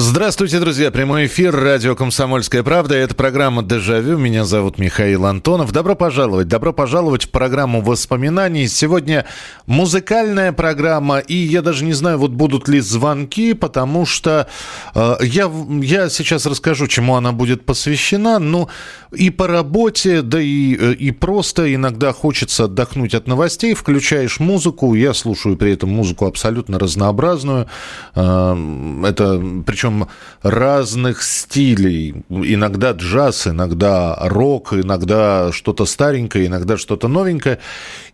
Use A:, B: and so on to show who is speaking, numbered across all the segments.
A: Здравствуйте, друзья. Прямой эфир радио «Комсомольская правда». Это программа «Дежавю». Меня зовут Михаил Антонов. Добро пожаловать. Добро пожаловать в программу воспоминаний. Сегодня музыкальная программа. И я даже не знаю, вот будут ли звонки, потому что э, я, я сейчас расскажу, чему она будет посвящена. Ну, и по работе, да и, э, и просто иногда хочется отдохнуть от новостей. Включаешь музыку. Я слушаю при этом музыку абсолютно разнообразную. Э, это причем разных стилей. Иногда джаз, иногда рок, иногда что-то старенькое, иногда что-то новенькое.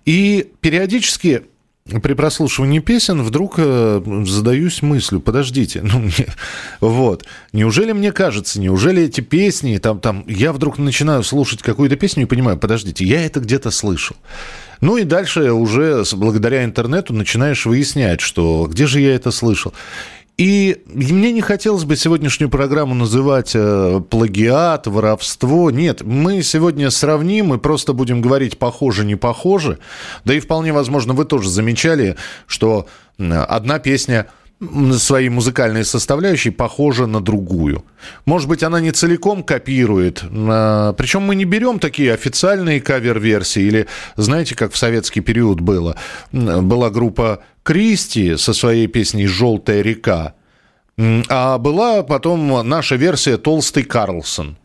A: И периодически при прослушивании песен вдруг э, задаюсь мыслью, подождите, ну, мне, вот, неужели мне кажется, неужели эти песни, там, там, я вдруг начинаю слушать какую-то песню и понимаю, подождите, я это где-то слышал. Ну и дальше уже благодаря интернету начинаешь выяснять, что где же я это слышал. И мне не хотелось бы сегодняшнюю программу называть э, плагиат, воровство. Нет, мы сегодня сравним и просто будем говорить похоже, не похоже. Да и вполне возможно, вы тоже замечали, что одна песня своей музыкальной составляющей похожа на другую. Может быть, она не целиком копирует. А, Причем мы не берем такие официальные кавер-версии. Или, знаете, как в советский период было. Была группа Кристи со своей песней «Желтая река». А была потом наша версия «Толстый Карлсон».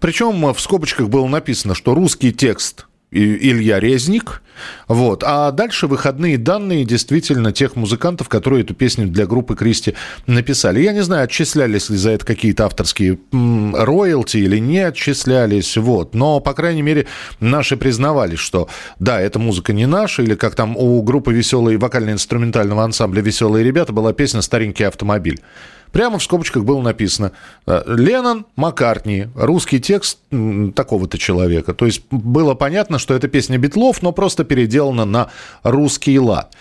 A: Причем в скобочках было написано, что русский текст Илья Резник. Вот. А дальше выходные данные действительно тех музыкантов, которые эту песню для группы Кристи написали. Я не знаю, отчислялись ли за это какие-то авторские роялти или не отчислялись. Вот. Но, по крайней мере, наши признавались, что да, эта музыка не наша, или как там у группы веселые вокально-инструментального ансамбля «Веселые ребята» была песня «Старенький автомобиль». Прямо в скобочках было написано э, Леннон Маккартни, русский текст такого-то человека. То есть было понятно, что это песня Битлов, но просто переделана на русский лад.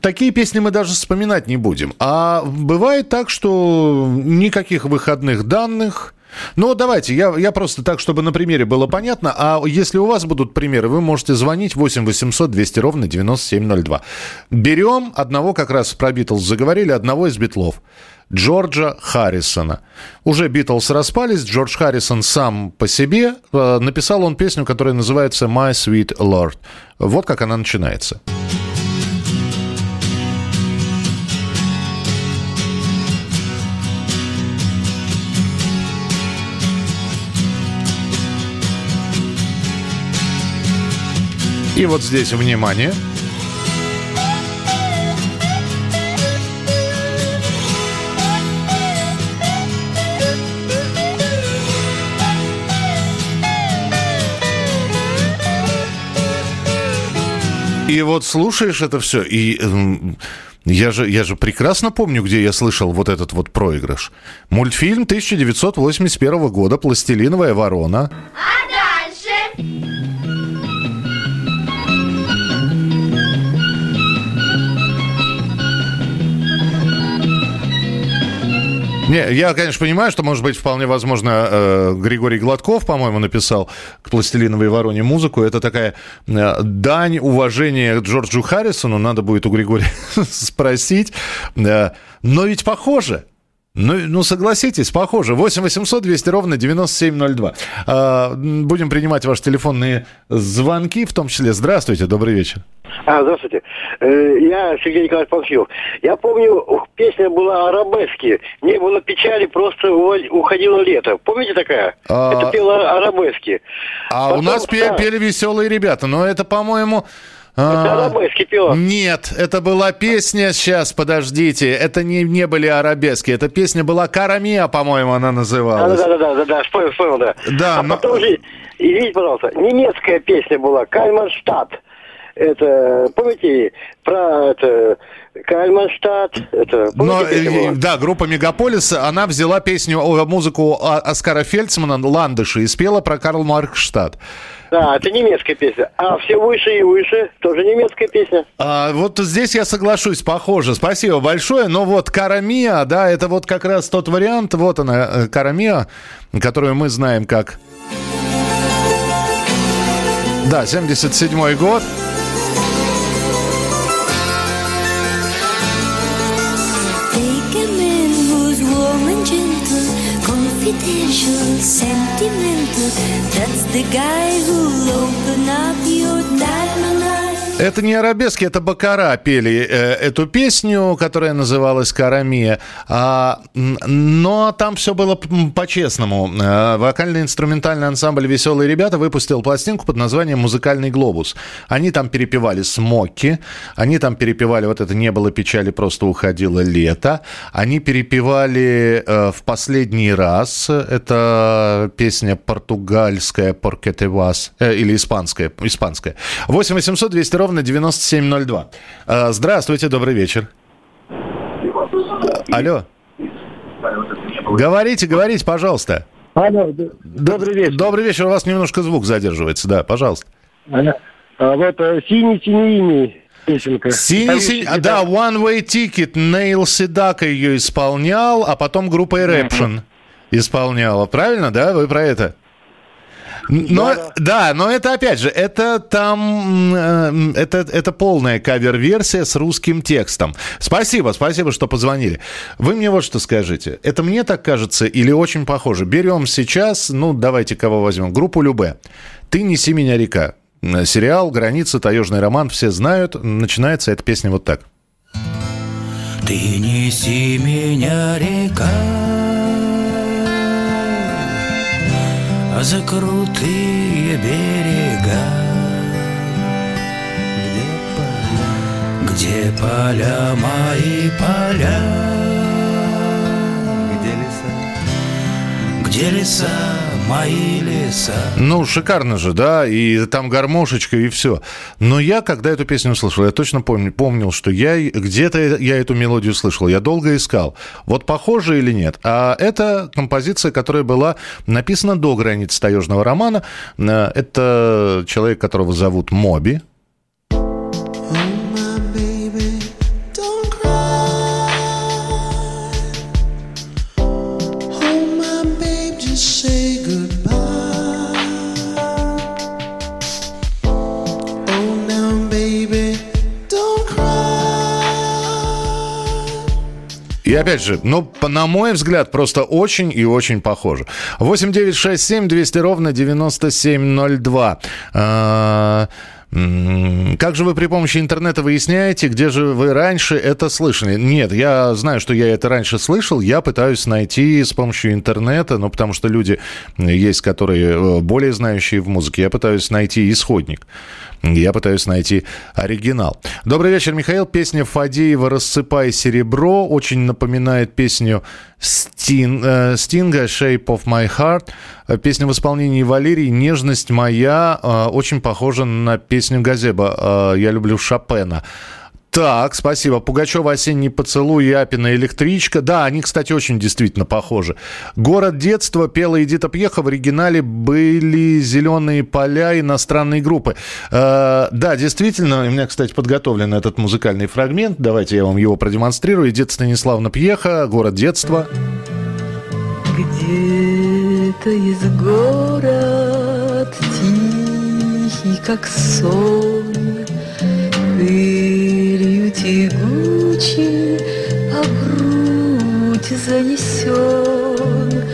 A: Такие песни мы даже вспоминать не будем. А бывает так, что никаких выходных данных, ну, давайте, я, я просто так, чтобы на примере было понятно. А если у вас будут примеры, вы можете звонить 8 800 200 ровно 9702. Берем одного, как раз про Битлз заговорили, одного из Битлов. Джорджа Харрисона. Уже Битлз распались, Джордж Харрисон сам по себе. Э, написал он песню, которая называется «My Sweet Lord». Вот как она начинается. И вот здесь, внимание, И вот слушаешь это все, и эм, я же, я же прекрасно помню, где я слышал вот этот вот проигрыш. Мультфильм 1981 года «Пластилиновая ворона».
B: А дальше?
A: Не, я, конечно, понимаю, что, может быть, вполне возможно, э, Григорий Гладков, по-моему, написал к «Пластилиновой вороне» музыку. Это такая э, дань уважения Джорджу Харрисону. Надо будет у Григория спросить. Э, но ведь похоже. Ну, ну, согласитесь, похоже. 8 800 200 ровно 9702. А, будем принимать ваши телефонные звонки, в том числе. Здравствуйте, добрый вечер.
C: А, здравствуйте. Э, Я Сергей Николаевич Панфилов. Я помню, песня была арабески. Не было печали, просто уходило лето. Помните такая?
A: А-
C: Это пела арабески.
A: А
C: Потом,
A: у нас пе-
C: да,
A: пели веселые ребята, но это, по-моему... А,
C: арабески пела.
A: Нет, это была песня, сейчас, подождите, это не, не были арабески, эта песня была «Карамия», по-моему, она называлась.
C: Да-да-да, да, вспомнил, вспомнил, да.
A: Да,
C: а
A: но-
C: потом же, извините, пожалуйста, немецкая песня была, Кальманштадт. это, помните, про это, Кальманштадт, это,
A: Но, э, да, группа Мегаполис, она взяла песню, о, музыку А- Оскара Фельдсмана «Ландыши» и спела про Карл Маркштадт.
C: Да, это немецкая песня. А все выше и выше, тоже немецкая песня.
A: А, вот здесь я соглашусь, похоже. Спасибо большое. Но вот Карамия, да, это вот как раз тот вариант. Вот она, э, Карамия, которую мы знаем как... Да, 77 год.
D: Sentimental. That's the guy who'll open up your eyes.
A: Это не арабески, это Бакара пели э, эту песню, которая называлась «Карамия». А, но там все было по-честному. Э, Вокально-инструментальный ансамбль «Веселые ребята» выпустил пластинку под названием «Музыкальный глобус». Они там перепевали «Смоки», они там перепевали вот это «Не было печали, просто уходило лето», они перепевали э, «В последний раз», это песня португальская «Porque te vas», э, или испанская, испанская. 8 800 200 ровно 9702. Э, Здравствуйте, добрый вечер. Алло. Говорите, говорите, пожалуйста.
E: Алло, добрый вечер.
A: Добрый вечер, у вас немножко звук задерживается, да, пожалуйста.
E: Алло. А вот э, синий синий песенка.
A: Синий, синий, а, да, One Way Ticket, Нейл Седака ее исполнял, а потом группа Eruption исполняла. Правильно, да? Вы про это? Но, да, но это опять же, это там, э, это, это полная кавер-версия с русским текстом. Спасибо, спасибо, что позвонили. Вы мне вот что скажите. Это мне так кажется или очень похоже? Берем сейчас, ну, давайте кого возьмем, группу Любе. «Ты неси меня, река». Сериал «Граница», таежный роман, все знают. Начинается эта песня вот так.
F: Ты неси меня, река, за крутые берега, где поля, где поля мои поля, где леса, где леса мои леса.
A: Ну, шикарно же, да, и там гармошечка, и все. Но я, когда эту песню услышал, я точно помню, помнил, что я где-то я эту мелодию слышал. Я долго искал. Вот похоже или нет. А это композиция, которая была написана до границ таежного романа. Э, Это человек, которого зовут Моби. И опять же, ну, на мой взгляд, просто очень и очень похоже. 8 9 6 7 200 ровно 9702. А, м, Как же вы при помощи интернета выясняете, где же вы раньше это слышали? Нет, я знаю, что я это раньше слышал, я пытаюсь найти с помощью интернета, ну, потому что люди есть, которые э, более знающие в музыке, я пытаюсь найти исходник. Я пытаюсь найти оригинал. Добрый вечер, Михаил. Песня Фадеева «Рассыпай серебро» очень напоминает песню Стин, э, Стинга «Shape of my heart». Э, Песня в исполнении Валерии «Нежность моя» э, очень похожа на песню Газеба э, «Я люблю Шопена». Так, спасибо. Пугачева «Осенний поцелуй» и Апина «Электричка». Да, они, кстати, очень действительно похожи. «Город детства» пела Эдита Пьеха. В оригинале были «Зеленые поля» иностранной группы. Э, да, действительно, у меня, кстати, подготовлен этот музыкальный фрагмент. Давайте я вам его продемонстрирую. Эдита Станиславна Пьеха, «Город детства».
G: Где-то есть город тихий, как сон, Тягучей по грудь занесен.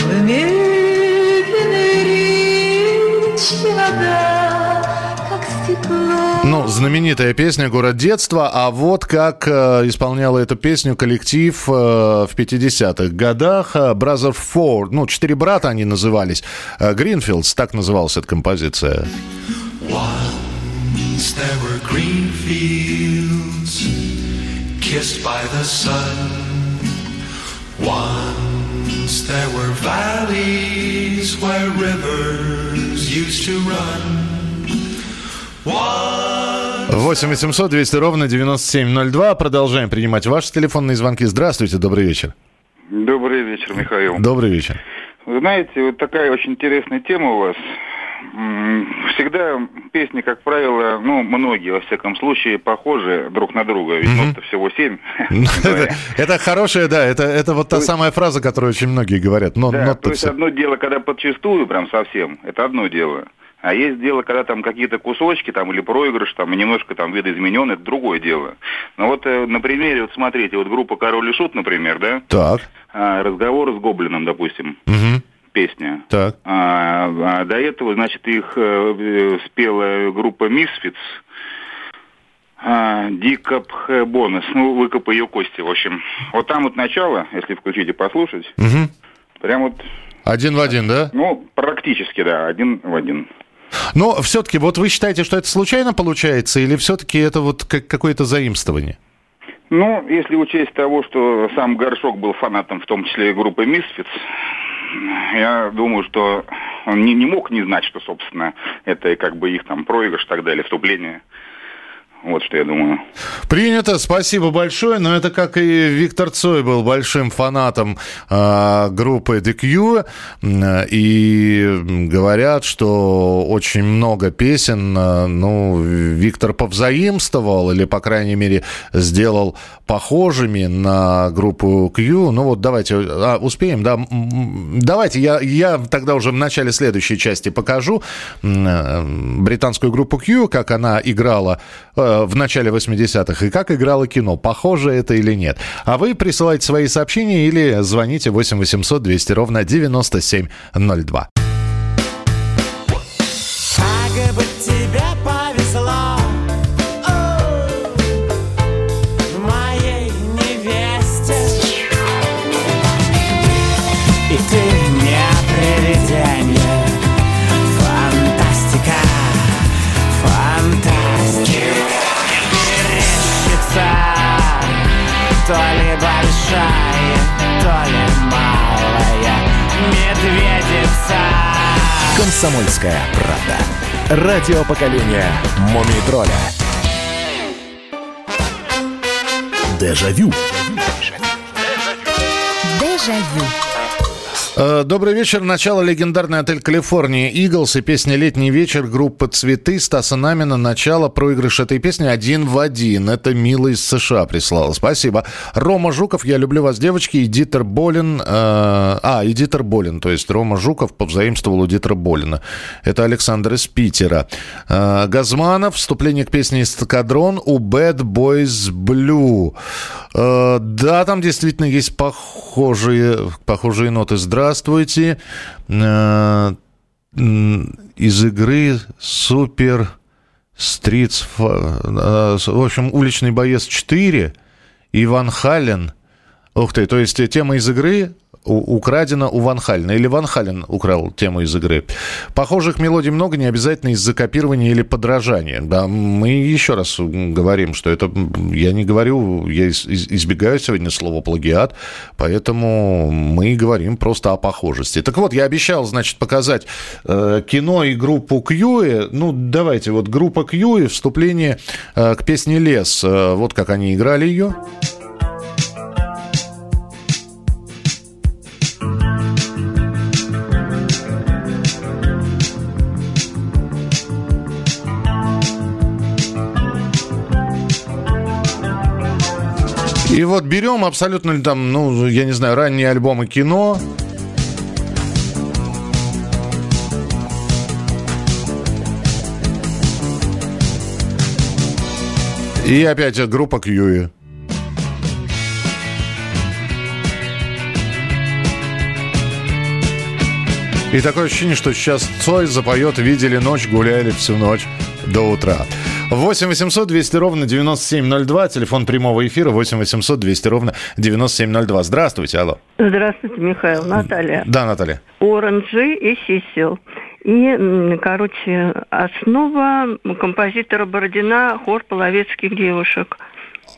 G: В медленной речи вода, как стекло.
A: Ну, знаменитая песня «Город детства», а вот как э, исполняла эту песню коллектив э, в 50-х годах. э, Brothers Four, ну, четыре брата они назывались. Э, Гринфилдс, так называлась эта композиция.
F: Once there were green fields kissed by the sun. Once there were valleys where rivers used to run. Once
A: 8 800 200 ровно 9702. Продолжаем принимать ваши телефонные звонки. Здравствуйте, добрый вечер.
H: Добрый вечер, Михаил.
A: Добрый вечер.
H: Вы знаете, вот такая очень интересная тема у вас. Всегда песни, как правило, ну, многие, во всяком случае, похожи друг на друга. Ведь нот-то всего семь.
A: Это, хорошая, да, это, вот та самая фраза, которую очень многие говорят. Но,
H: Да, то есть одно дело, когда подчистую, прям совсем, это одно дело. А есть дело, когда там какие-то кусочки там или проигрыш, там и немножко там видоизменен, это другое дело. Но вот э, на примере, вот смотрите, вот группа Король и Шут, например, да,
A: Так.
H: а, разговор с Гоблином, допустим,
A: Мгм.
H: Песня.
A: Так.
H: А, а до этого, значит, их э, э, спела группа Misfits. А, Дикоп бонус, ну, выкопай ее кости, в общем. Вот там вот начало, если включить и послушать,
A: Мгм.
H: прям вот,
A: Один в один, да?
H: ну, практически, да, один в один.
A: Но все-таки, вот вы считаете, что это случайно получается, или все-таки это вот как какое-то заимствование?
H: Ну, если учесть того, что сам Горшок был фанатом, в том числе и группы Misfits, я думаю, что он не, не мог не знать, что, собственно, это как бы их там проигрыш и так далее, вступление. Вот что я думаю.
A: Принято, спасибо большое. Но это как и Виктор Цой был большим фанатом э, группы The Cure. И говорят, что очень много песен, э, ну, Виктор повзаимствовал или, по крайней мере, сделал похожими на группу Q. Ну вот давайте, а, успеем, да? Давайте, я, я тогда уже в начале следующей части покажу э, британскую группу Q, как она играла э, в начале 80-х и как играло кино. Похоже это или нет. А вы присылайте свои сообщения или звоните 8 800 200 ровно 9702.
I: Медведица
J: Комсомольская правда. Радио поколения Мумий тролля. Дежавю.
B: Дежавю.
A: Э, Добрый вечер. Начало легендарный отель Калифорния Иглс и песня «Летний вечер» группы «Цветы» Стаса Намина. Начало проигрыш этой песни один в один. Это Мила из США прислала. Спасибо. Рома Жуков, я люблю вас, девочки. И Дитер Болин. э, а, и Дитер Болин. То есть Рома Жуков повзаимствовал у Дитера Болина. Это Александр из Питера. Э, Газманов. Вступление к песне «Эскадрон» у Bad Boys Blue. Э, да, там действительно есть похожие, похожие ноты. Здравствуйте. Э, из игры Супер Стритс... В общем, уличный боец 4 и Ван Хален. Ух ты, то есть тема из игры у- украдена у Ван Халена. Или Ван Хален украл тему из игры. Похожих мелодий много, не обязательно из-за копирования или подражания. Да, мы еще раз говорим, что это... Я не говорю, я из- из- избегаю сегодня слова плагиат, поэтому мы говорим просто о похожести. Так вот, я обещал, значит, показать э, кино и группу Кьюи. Ну, давайте, вот группа Кьюи, вступление э, к песне «Лес». Э, вот как они играли ее. И вот берем абсолютно там, ну, я не знаю, ранние альбомы кино. И опять группа Кьюи. И такое ощущение, что сейчас Цой запоет «Видели ночь, гуляли всю ночь до утра». 8 800 200 ровно 9702, телефон прямого эфира 8 800 200 ровно 9702. Здравствуйте, алло.
K: Здравствуйте, Михаил. Наталья.
A: Да, Наталья.
K: Оранжи и Сисел. И, короче, основа композитора Бородина хор половецких девушек.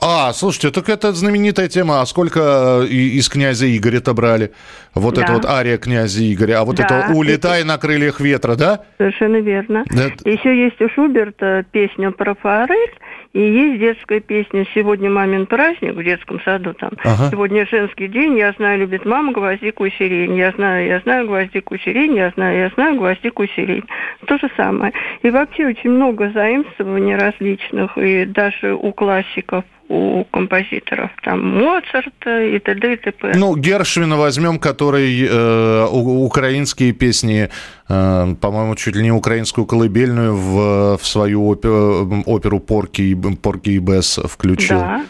A: А, слушайте, так это знаменитая тема. А сколько э, из князя Игоря-то брали? Вот
K: Да.
A: это вот ария князя Игоря. А вот
K: Да,
A: это «Улетай на крыльях ветра», да?
K: Совершенно верно.
A: Это-
K: Еще есть у Шуберта песня про форель И есть детская песня «Сегодня мамин праздник» в детском саду там.
A: Ага.
K: Сегодня женский день, я знаю, любит мама гвоздику и сирень. Я знаю, я знаю гвоздику и сирень, я знаю, я знаю гвоздику и сирень. То же самое. И вообще очень много заимствований различных, и даже у классиков у композиторов, там Моцарта и т.д. и т.п.
A: Ну, Гершвина возьмем, который э, украинские песни, э, по-моему, чуть ли не украинскую колыбельную в, в свою опе- оперу Порки, и- Порки и Бесс включил.
K: Да.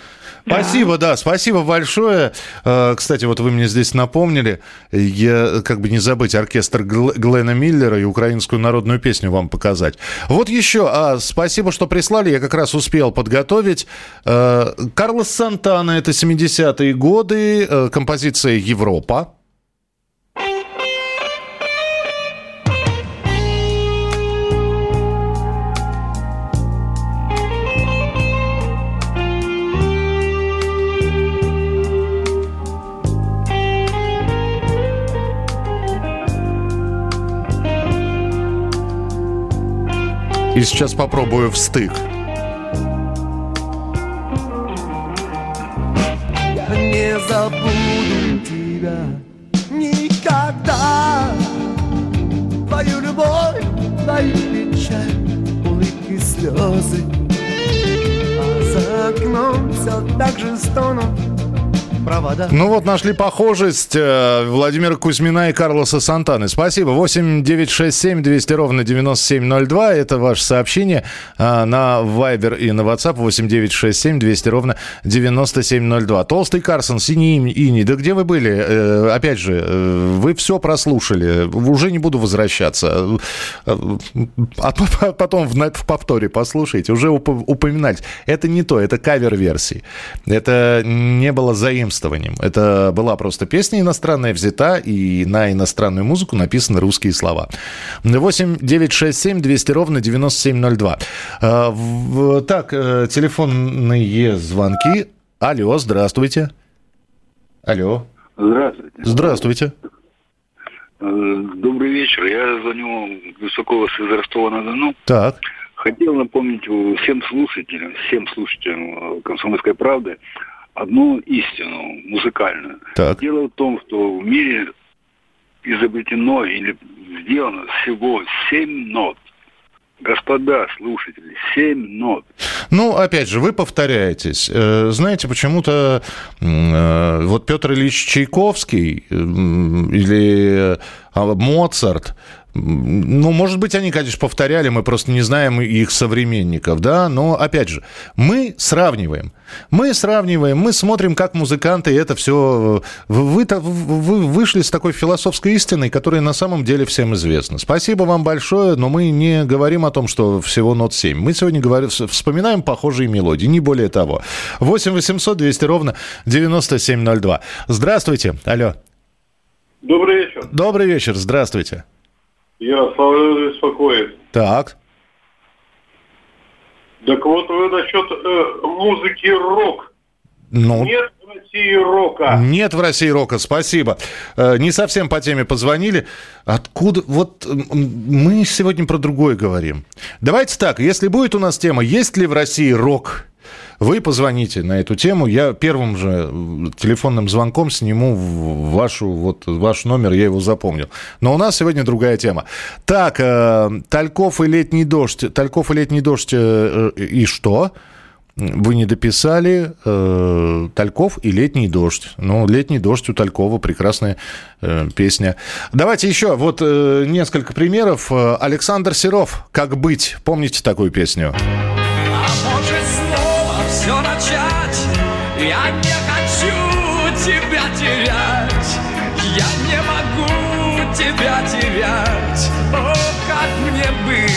A: Спасибо, да, спасибо большое. Э, Кстати, вот вы мне здесь напомнили, я как бы не забыть оркестр Гл- Глена Миллера и украинскую народную песню вам показать. Вот еще, а, спасибо, что прислали, я как раз успел подготовить. Э, Карлос Сантана, это 70-е годы, э, композиция «Европа». И сейчас попробую в стык.
L: Провода
A: Ну вот, нашли похожесть э, Владимира Кузьмина и Карлоса Сантаны. Спасибо. 8 9 6 7 200 ровно 9702. Это ваше сообщение э, на Viber и на WhatsApp 8 9 6 7 200 ровно 9702. Толстый Карсон, синий ини-. Да где вы были? Э, опять же, вы все прослушали. Уже не буду возвращаться. А по- потом в, повторе послушайте. Уже уп- упоминать. Это не то, это кавер-версии. Это не было заимствованием. Это была просто песня иностранная взята, и на иностранную музыку написаны русские слова. 8 9 6 7 200 ровно 9702. Э, в- Так, э, телефонные звонки. Алло, здравствуйте. Алло.
M: Здравствуйте.
A: Здравствуйте.
M: Э, Добрый вечер. Я звоню Высокого из Ростова-на-Дону.
A: Так.
M: Хотел напомнить всем слушателям, всем слушателям э, «Комсомольской правды» одну истину музыкальную.
A: Так.
M: Дело в том, что в мире изобретено или сделано всего семь нот. Господа слушатели, семь нот.
A: Ну, опять же, вы повторяетесь. Э, Знаете, почему-то э, вот Петр Ильич Чайковский или э, а, Моцарт, ну, может быть, они, конечно, повторяли, мы просто не знаем их современников, да, но, опять же, мы сравниваем. Мы сравниваем, мы смотрим, как музыканты это все... Вы, вы, вы вышли с такой философской истиной, которая на самом деле всем известна. Спасибо вам большое, но мы не говорим о том, что всего нот 7. Мы сегодня говорим, вспоминаем похожие мелодии, не более того. 8 800 200 ровно 9702. Здравствуйте. Алло.
N: Добрый вечер.
A: Добрый вечер, здравствуйте.
N: Я Слава беспокоит.
A: Так.
N: Так вот вы насчет э, музыки рок.
A: Ну,
N: Нет в России рока.
A: Нет в России рока, спасибо. Э, Не совсем по теме позвонили. Откуда? Вот мы сегодня про другое говорим. Давайте так, если будет у нас тема, есть ли в России рок, вы позвоните на эту тему. Я первым же телефонным звонком сниму вашу, вот, ваш номер, я его запомнил. Но у нас сегодня другая тема. Так, э, Тальков и летний дождь. Тальков и летний дождь э, э, и что? Вы не дописали э, Тальков и летний дождь. Ну, летний дождь у Талькова прекрасная э, песня. Давайте еще вот э, несколько примеров. Александр Серов, как быть? Помните такую песню?
I: А может? Я не хочу тебя терять. Я не могу тебя терять. О, как мне быть?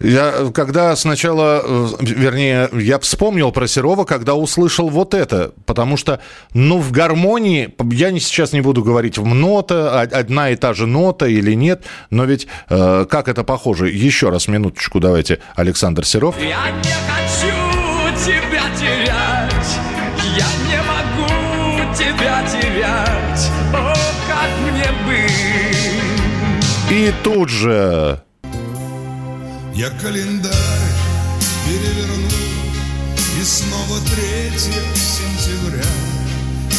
A: Я когда сначала, э, вернее, я вспомнил про Серова, когда услышал вот это, потому что, ну, в гармонии, я не, сейчас не буду говорить, в нота, од- одна и та же нота или нет, но ведь э, как это похоже? Еще раз, минуточку, давайте, Александр Серов.
I: Я не хочу
A: И тут же...
O: Я календарь не верну И снова 3 сентября.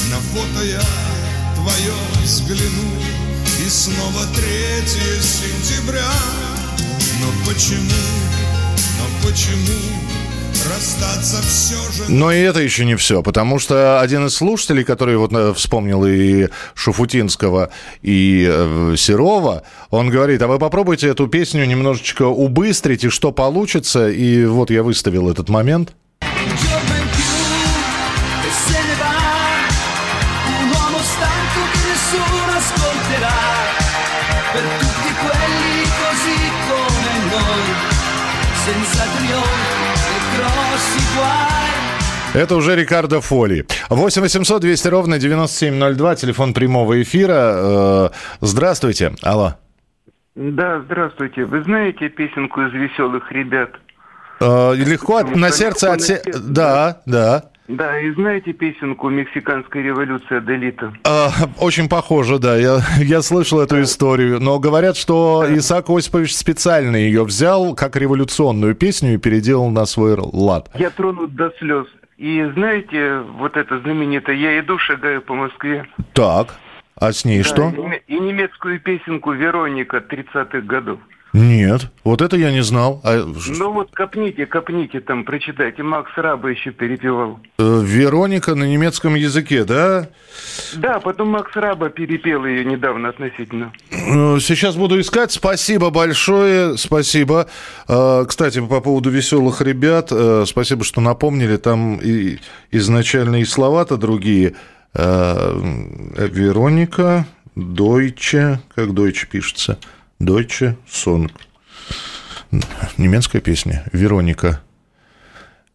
O: На фото я твое взгляну И снова 3 сентября. Но почему, но почему
A: Но и это еще не все, потому что один из слушателей, который вот э, вспомнил и Шуфутинского, и э, Серова, он говорит, а вы попробуйте эту песню немножечко убыстрить, и что получится, и вот я выставил этот момент. Это уже Рикардо Фоли. 8 800 200 ровно 9702, телефон прямого эфира. Э, Здравствуйте. Алло.
P: Да, здравствуйте. Вы знаете песенку из веселых ребят?
A: Э, Легко от- на сердце от се- Да, да.
P: Да, и знаете песенку «Мексиканская революция Делита»?
A: А, Очень похоже, да. Я, я слышал эту историю. Но говорят, что Исаак Осипович специально ее взял как революционную песню и переделал на свой лад.
P: Я тронут до слез. И знаете, вот это знаменитое «Я иду, шагаю по Москве».
A: Так, а с ней
P: Да,
A: что?
P: И, неме- и немецкую песенку «Вероника» 30-х годов.
A: Нет, вот это я не знал. А,
P: Ну вот копните, копните там, прочитайте. Макс Раба еще перепевал.
A: э, Вероника на немецком языке, да?
P: Да, потом Макс Раба перепел ее недавно относительно.
A: Э, Сейчас буду искать. Спасибо большое. Спасибо. Э, Кстати, по поводу веселых ребят, э, спасибо, что напомнили. Там и изначально и слова-то другие. Э, Вероника, Дойче, как Дойче пишется? Дойче Сонг. Немецкая песня. Вероника.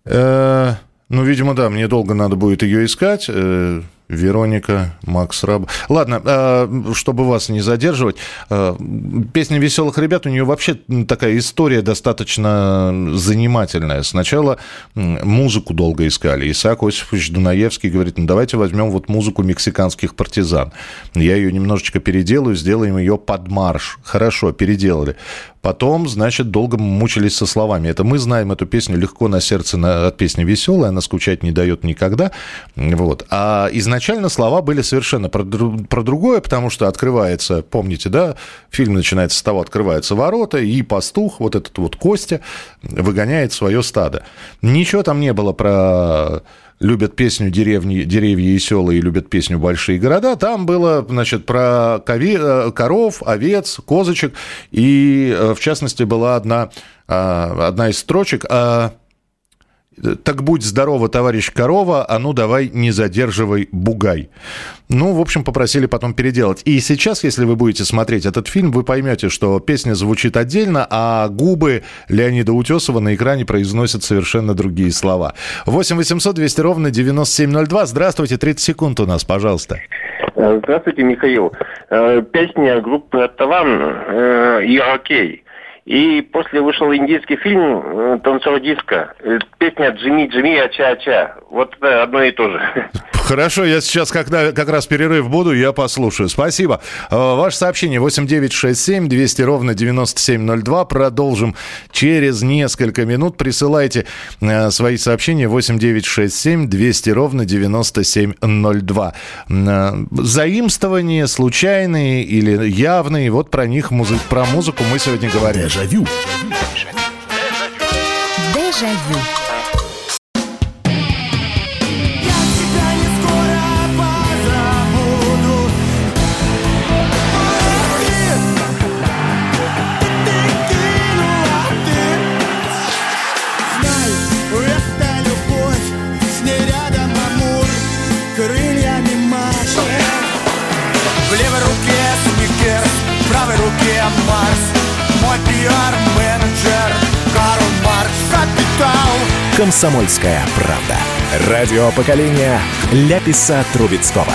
A: Э, Ну, видимо, да, мне долго надо будет ее искать. Э, Вероника, Макс Раб. Ладно, э, чтобы вас не задерживать, э, песня «Веселых ребят» у нее вообще такая история достаточно занимательная. Сначала музыку долго искали. Исаак Осипович Дунаевский говорит, ну давайте возьмем вот музыку мексиканских партизан. Я ее немножечко переделаю, сделаем ее под марш. Хорошо, переделали. Потом, значит, долго мучились со словами. Это мы знаем эту песню легко на сердце на, от песни веселая, она скучать не дает никогда. Вот. А изначально слова были совершенно про, про другое, потому что открывается, помните, да, фильм начинается с того, открываются ворота, и пастух, вот этот вот Костя, выгоняет свое стадо. Ничего там не было про любят песню деревни, деревья и села и любят песню большие города. Там было, значит, про кови- э, коров, овец, козочек. И, э, в частности, была одна, а, одна из строчек а, «Так будь здорова, товарищ корова, а ну давай не задерживай бугай». Ну, в общем, попросили потом переделать. И сейчас, если вы будете смотреть этот фильм, вы поймете, что песня звучит отдельно, а губы Леонида Утесова на экране произносят совершенно другие слова. 8 800 200 ровно 9702. Здравствуйте, 30 секунд у нас, пожалуйста.
E: Э, Здравствуйте, Михаил. Э, Песня группы Таван «You're OK». И после вышел индийский фильм э, «Танцор диско». Э, Песня «Джимми, Джимми, ача, ача». Вот это одно и то же.
A: Хорошо, я сейчас, когда как раз перерыв буду, я послушаю. Спасибо. Э, Ваше сообщение 8967 200 ровно 9702. Продолжим через несколько минут. Присылайте свои сообщения 8967 200 ровно 9702. Э, Заимствования случайные или явные, вот про них, музы- про музыку мы сегодня говорим.
J: Дежавю.
B: Дежавю.
J: Комсомольская правда. Радио поколения Ляписа Трубецкого.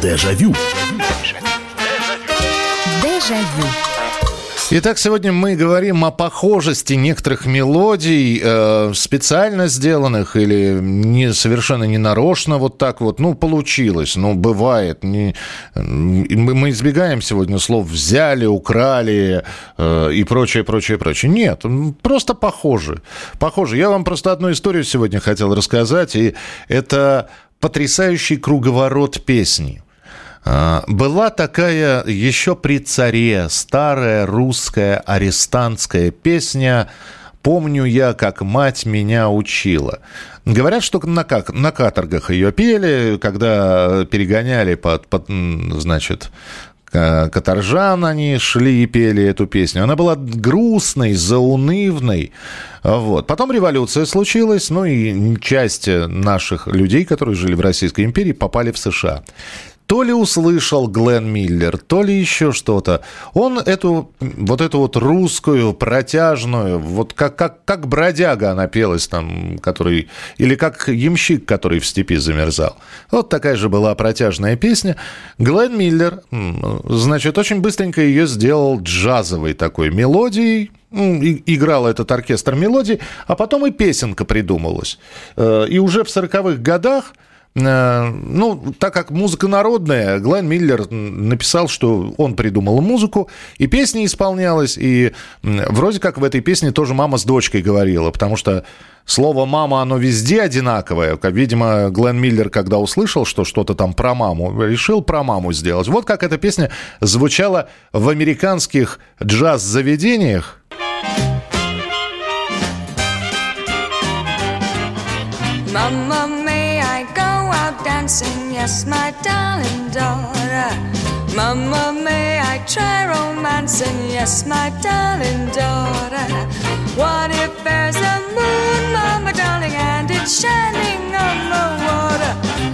J: Дежавю.
B: Дежавю.
A: Итак, сегодня мы говорим о похожести некоторых мелодий, э, специально сделанных или не, совершенно ненарочно вот так вот. Ну, получилось, ну, бывает. Не, мы, избегаем сегодня слов «взяли», «украли» э, и прочее, прочее, прочее. Нет, просто похожи. Похожи. Я вам просто одну историю сегодня хотел рассказать, и это потрясающий круговорот песни – была такая еще при царе старая русская арестантская песня «Помню я, как мать меня учила». Говорят, что на, как, на каторгах ее пели, когда перегоняли под, под значит, каторжан они шли и пели эту песню. Она была грустной, заунывной. Вот. Потом революция случилась, ну и часть наших людей, которые жили в Российской империи, попали в США то ли услышал Глен Миллер, то ли еще что-то. Он эту, вот эту вот русскую, протяжную, вот как, как, как бродяга она пелась там, который, или как ямщик, который в степи замерзал. Вот такая же была протяжная песня. Глен Миллер, значит, очень быстренько ее сделал джазовой такой мелодией, играл этот оркестр мелодий, а потом и песенка придумалась. Э, и уже в 40-х годах ну, так как музыка народная, Глен Миллер написал, что он придумал музыку, и песня исполнялась, и вроде как в этой песне тоже мама с дочкой говорила, потому что слово «мама», оно везде одинаковое. Видимо, Глен Миллер, когда услышал, что что-то там про маму, решил про маму сделать. Вот как эта песня звучала в американских джаз-заведениях. Dancing, yes, my darling daughter. Mama, may I try romancing, yes, my darling daughter. What if there's a moon, Mama, darling, and it's shining on the water?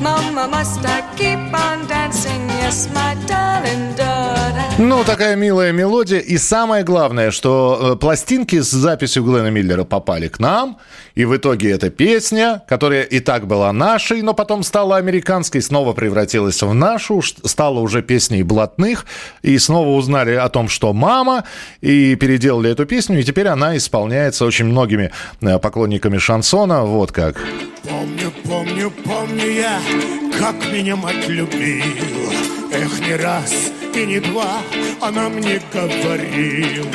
A: Mama, must I keep on dancing, yes, my darling daughter? Ну, такая милая мелодия. И самое главное, что э, пластинки с записью Глена Миллера попали к нам. И в итоге эта песня, которая и так была нашей, но потом стала американской, снова превратилась в нашу, стала уже песней блатных. И снова узнали о том, что мама, и переделали эту песню. И теперь она исполняется очень многими э, поклонниками шансона. Вот как.
L: Помню, помню, помню я, как меня мать любила. Эх, не раз и не два она мне говорила.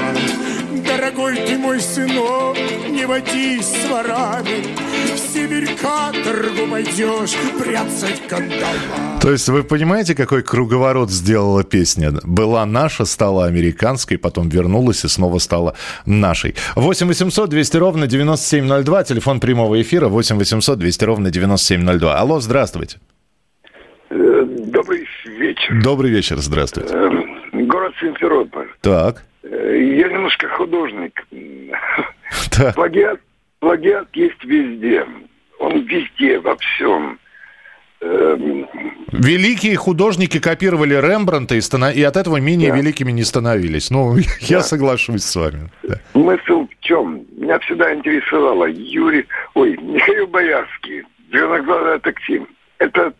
L: Дорогой ты мой сынок, не водись с ворами, Сибирь каторгу пойдешь, прятать кандала.
A: То есть вы понимаете, какой круговорот сделала песня? Была наша, стала американской, потом вернулась и снова стала нашей. 8 800 200 ровно 9702, телефон прямого эфира 8 800 200 ровно 9702. Алло, здравствуйте.
M: Э, добрый вечер.
A: Добрый вечер, здравствуйте.
M: Эм, город Симферополь.
A: Так.
M: Э, я немножко художник. Так. Плагиат, плагиат есть везде. Он везде, во всем.
A: Эм, Великие художники копировали Рембранта и, станов... и от этого менее да. великими не становились. Ну, да. я соглашусь с вами.
M: Да. Мысль в чем? Меня всегда интересовало Юрий... Ой, Михаил Боярский, «Зеленоглазое такси». Это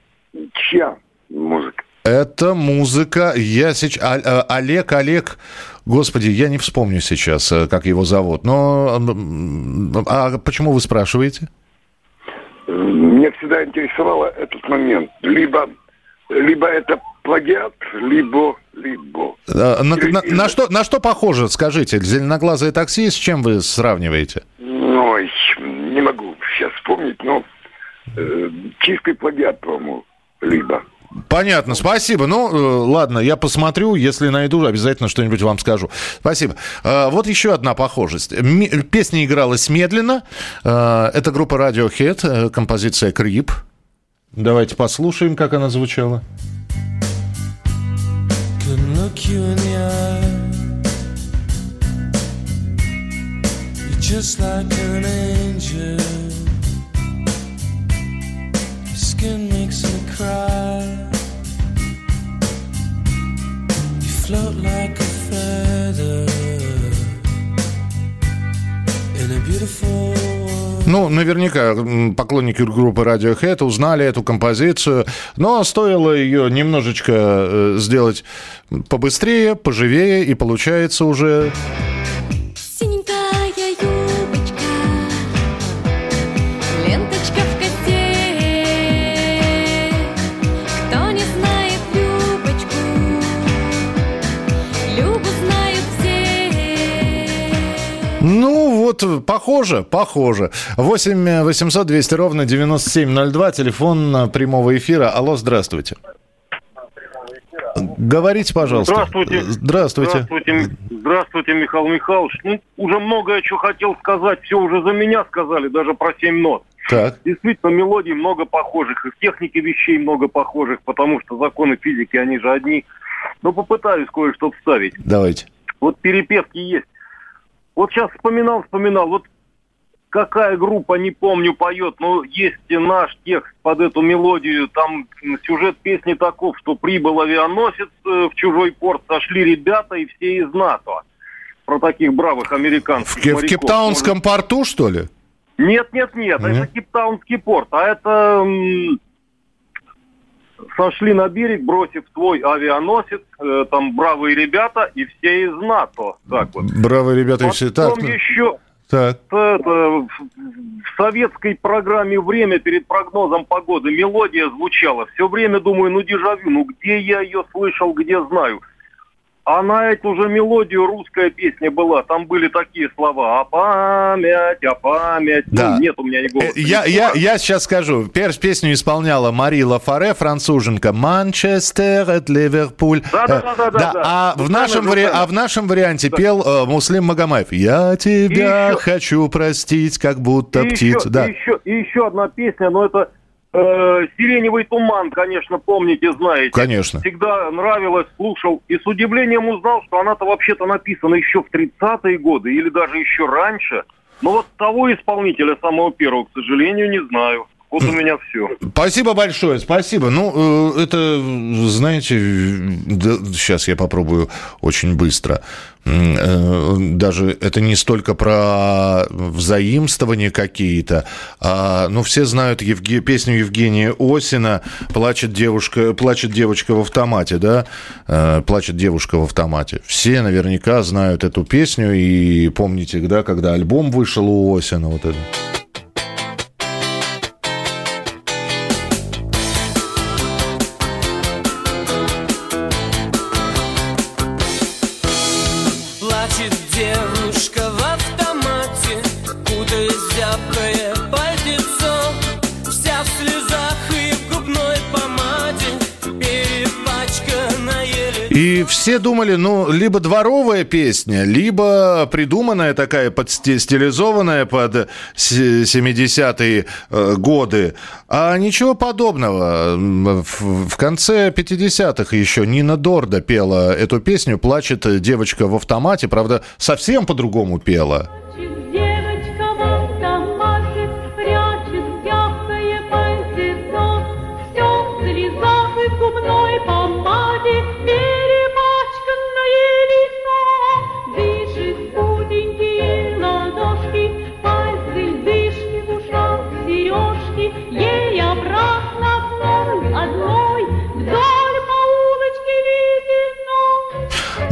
M: чья музыка?
A: Это музыка. Я сейчас... А, Олег, Олег... Господи, я не вспомню сейчас, э, как его зовут. Но... А почему вы спрашиваете?
M: Меня всегда интересовало этот момент. Либо, либо это плагиат, либо, либо.
A: А, на, на, на, что, на что похоже, скажите, зеленоглазое такси, с чем вы сравниваете?
M: Ой, не могу сейчас вспомнить, но э, чистый плагиат, по-моему, либо.
A: Понятно, спасибо. Ну, э, ладно, я посмотрю, если найду, обязательно что-нибудь вам скажу. Спасибо. Э, вот еще одна похожесть. Песня игралась медленно. Э, это группа Radiohead, композиция «Крип». Давайте послушаем, как она звучала. Just like an angel, Ну, наверняка поклонники группы Radiohead узнали эту композицию, но стоило ее немножечко э, сделать побыстрее, поживее, и получается уже... вот, похоже, похоже. 8 800 200 ровно 9702, телефон э, прямого эфира. Алло, здравствуйте. Говорите, пожалуйста.
N: Здравствуйте.
A: Здравствуйте.
N: Здравствуйте, Здравствуйте, Михаил Михайлович. Ну, уже многое, что хотел сказать, все уже за меня сказали, даже про семь нот.
A: Так.
N: Действительно, мелодий много похожих, и в технике вещей много похожих, потому что законы физики, они же одни. Но попытаюсь кое-что вставить.
A: Давайте.
N: Вот перепевки есть. Вот сейчас вспоминал, вспоминал, вот какая группа, не помню, поет, но есть наш текст под эту мелодию. Там сюжет песни таков, что прибыл авианосец э, в чужой порт, сошли ребята и все из НАТО. Про таких бравых американских
A: В, Ке- в
N: моряков.
A: Кейптаунском порту, что ли?
N: Нет, нет, нет, это
A: Нет?
N: Кейптаунский порт, а это сошли на берег, бросив твой авианосец, э, там бравые ребята и все из НАТО. Так вот.
A: Браво, ребята, и все. Так,
N: Потом
A: ну,
N: еще
A: так.
N: это, в, в советской программе «Время» перед прогнозом погоды мелодия звучала. Все время думаю, ну дежавю, ну где я ее слышал, где знаю. А на эту же мелодию русская песня была. Там были такие слова. А память, а память.
A: Да.
N: Ну, нет у меня ни голоса.
A: Э, Я, я, я сейчас скажу. Первую песню исполняла Мари Лафаре, француженка. Манчестер, это Ливерпуль.
N: Да, да,
A: Э,
N: да, да, да, да.
A: А, в нашем вари- а в нашем варианте пел э, Муслим Магомаев. Я тебя
N: И еще-
A: хочу простить, как будто
N: и
A: птица.
N: Еще,
A: Да.
N: и, еще, и еще одна песня, но это э, «Сиреневый туман», конечно, помните, знаете.
A: Конечно.
N: Всегда нравилось, слушал. И с удивлением узнал, что она-то вообще-то написана еще в 30-е годы или даже еще раньше. Но вот того исполнителя, самого первого, к сожалению, не знаю. Вот у меня все.
A: Спасибо большое, спасибо. Ну, э, это, знаете, сейчас я попробую очень быстро. Э, Даже это не столько про взаимствования какие-то, а, ну, все знают Евге- песню Евгения Осина «Плачет девушка, плачет девочка в автомате», да? Э, «Плачет девушка в автомате». Все наверняка знают эту песню и помните, да, когда альбом вышел у Осина, вот это. Все думали, ну, либо дворовая песня, либо придуманная такая, подсти- стилизованная под се- 70-е э, годы. А ничего подобного. В конце 50-х еще Нина Дорда пела эту песню «Плачет девочка в автомате». Правда, совсем по-другому пела.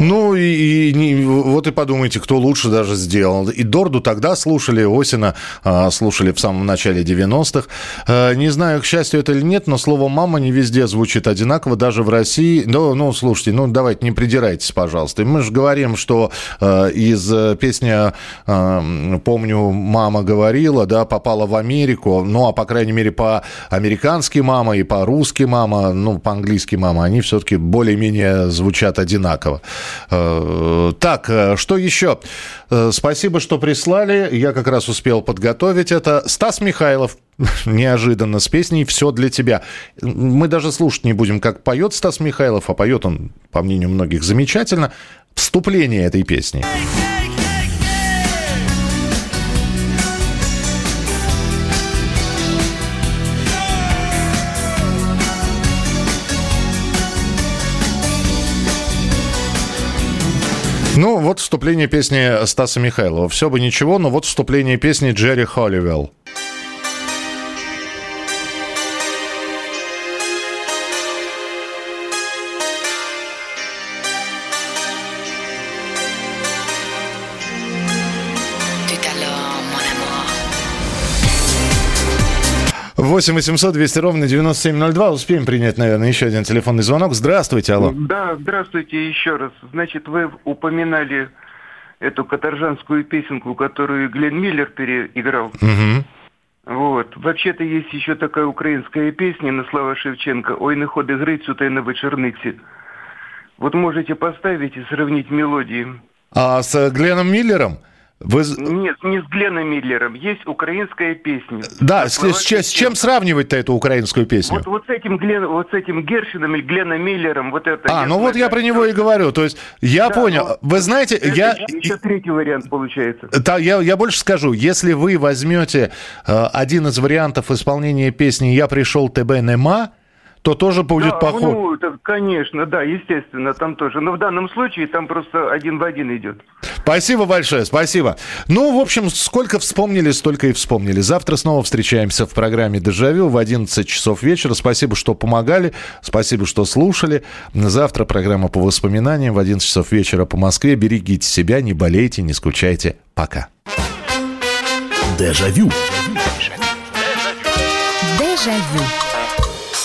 A: Ну и, и не- вот и подумайте, кто лучше даже сделал. И Дорду тогда слушали, Осина а, слушали в самом начале 90-х. А, не знаю, к счастью это или нет, но слово «мама» не везде звучит одинаково, даже в России. Ну, ну слушайте, ну давайте не придирайтесь, пожалуйста. Мы же говорим, что а, из э, песни а, «Помню, мама говорила», да, попала в Америку, ну, а по крайней мере по-американски «мама» и по-русски «мама», ну, по-английски «мама», они все-таки более-менее звучат одинаково. Э, Так, э, что еще? Э, Спасибо, что прислали. Я как раз успел подготовить это. Стас Михайлов неожиданно с песней «Все для тебя». Мы даже слушать не будем, как поет Стас Михайлов, а поет он, по мнению многих, замечательно. Вступление этой песни. Ну, вот вступление песни Стаса Михайлова. Все бы ничего, но вот вступление песни Джерри Холливелл. 8 800 200 ровно 9702. Успеем принять, наверное, еще один телефонный звонок. Здравствуйте, алло.
P: Да, здравствуйте еще раз. Значит, вы упоминали эту каторжанскую песенку, которую Глен Миллер переиграл.
A: Мгм.
P: Вот. Вообще-то есть еще такая украинская песня на слова Шевченко «Ой, не ходи та й на вечорниці». Вот можете поставить и сравнить мелодии.
A: А с Гленом Миллером? Вы...
P: Нет, не с Гленом Миллером. Есть украинская песня.
A: Да, с, с с чем сравнивать-то эту украинскую песню?
P: Вот, вот с этим Глен, вот с этим Гершином или Гленом Миллером, вот это.
A: А, ну вот
P: знаю,
A: я про него и говорю. То есть я
P: Да,
A: понял.
P: ну,
A: Вы знаете,
P: это
A: я...
P: еще третий вариант получается.
A: Да, я, я больше скажу, если вы возьмете э, один из вариантов исполнения песни «Я пришел, ТБ нема», то тоже будет
P: да,
A: похож.
P: ну, это, конечно, да, естественно, там тоже. Но в данном случае там просто один в один идет.
A: Спасибо большое, спасибо. Ну, в общем, сколько вспомнили, столько и вспомнили. Завтра снова встречаемся в программе «Дежавю» в 11 часов вечера. Спасибо, что помогали, спасибо, что слушали. Завтра программа по воспоминаниям в 11 часов вечера по Москве. Берегите себя, не болейте, не скучайте. Пока.
J: Дежавю.
B: Дежавю.